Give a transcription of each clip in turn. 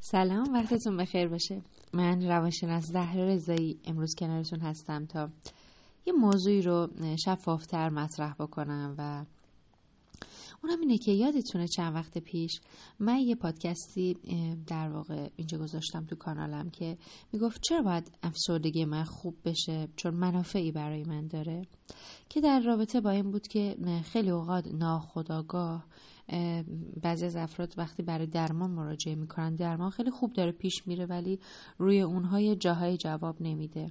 سلام وقتتون بخیر باشه. من روانشناس زهرا رضایی امروز کنارتون هستم تا یه موضوعی رو شفافتر مطرح بکنم و اونم اینه که یادتونه چند وقت پیش من یه پادکستی در واقع اینجا گذاشتم تو کانالم که می‌گفت چرا باید افسردگی من خوب بشه؟ چون منافعی برای من داره. که در رابطه با این بود که خیلی اوقات ناخداگاه بعضی از افراد وقتی برای درمان مراجعه می‌کنن درمان خیلی خوب داره پیش میره ولی روی اونها یه جاهای جواب نمیده.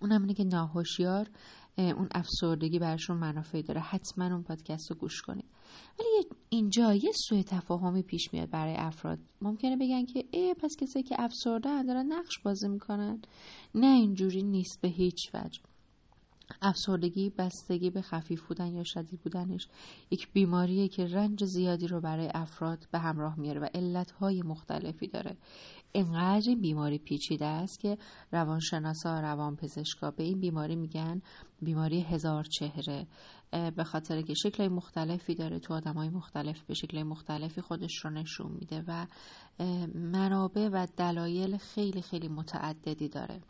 اونم اینه که ناهوشیار اون افسردگی برشون منافعی داره. حتما اون پادکست رو گوش کنید. ولی اینجا یه سوء تفاهمی پیش میاد برای افراد. ممکنه بگن که ای پس کسایی که افسرده دارن نقش بازی می‌کنن. نه اینجوری نیست به هیچ وجه. افسردگی بستگی به خفیف بودن یا شدید بودنش یک بیماریه که رنج زیادی رو برای افراد به همراه میاره و علتهای مختلفی داره. اینقدر این بیماری پیچیده است که روانشناسا روانپزشکا به این بیماری میگن بیماری هزار چهره به خاطر که شکل مختلفی داره. تو های مختلف به شکل مختلفی خودش رو نشون میده و منابع و دلایل خیلی خیلی متعددی داره.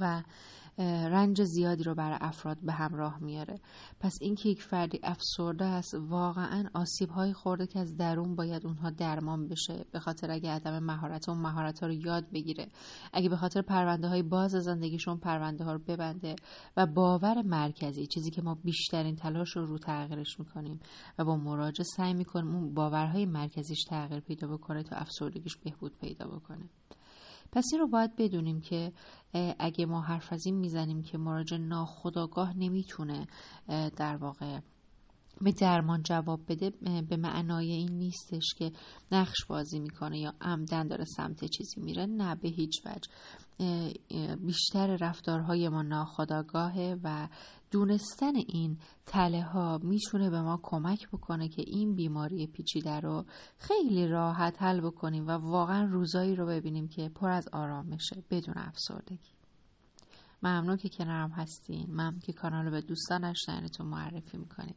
و رنج زیادی رو برای افراد به همراه میاره. پس اینکه یک فردی افسرده است واقعا آسیب های خورده که از درون باید اونها درمان بشه به خاطر اگه عدم مهارت و مهارت ها رو یاد بگیره. اگه به خاطر پرونده های باز زندگیشون پرونده ها رو ببنده و باور مرکزی چیزی که ما بیشترین تلاش رو رو تغییرش می‌کنیم و با مراجعه سعی می‌کنیم اون باورهای مرکزیش تغییر پیدا بکنه تا افسردگیش بهبود پیدا بکنه. پس این رو باید بدونیم که اگه ما حرف از این می‌زنیم که مراجع ناخداگاه نمی‌تونه در واقع به درمان جواب بده به معنای این نیستش که نقش بازی می‌کنه یا عمدن داره سمت چیزی میره نه به هیچ وجه. بیشتر رفتارهای ما ناخداگاهه و دونستن این تله ها می‌تونه به ما کمک بکنه که این بیماری پیچیده رو خیلی راحت حل بکنیم و واقعا روزایی رو ببینیم که پر از آرامشه بدون افسردگی. ممنون که کنارم هستین. ممنون که کانال رو به دوستان اشنینتون معرفی می‌کنید.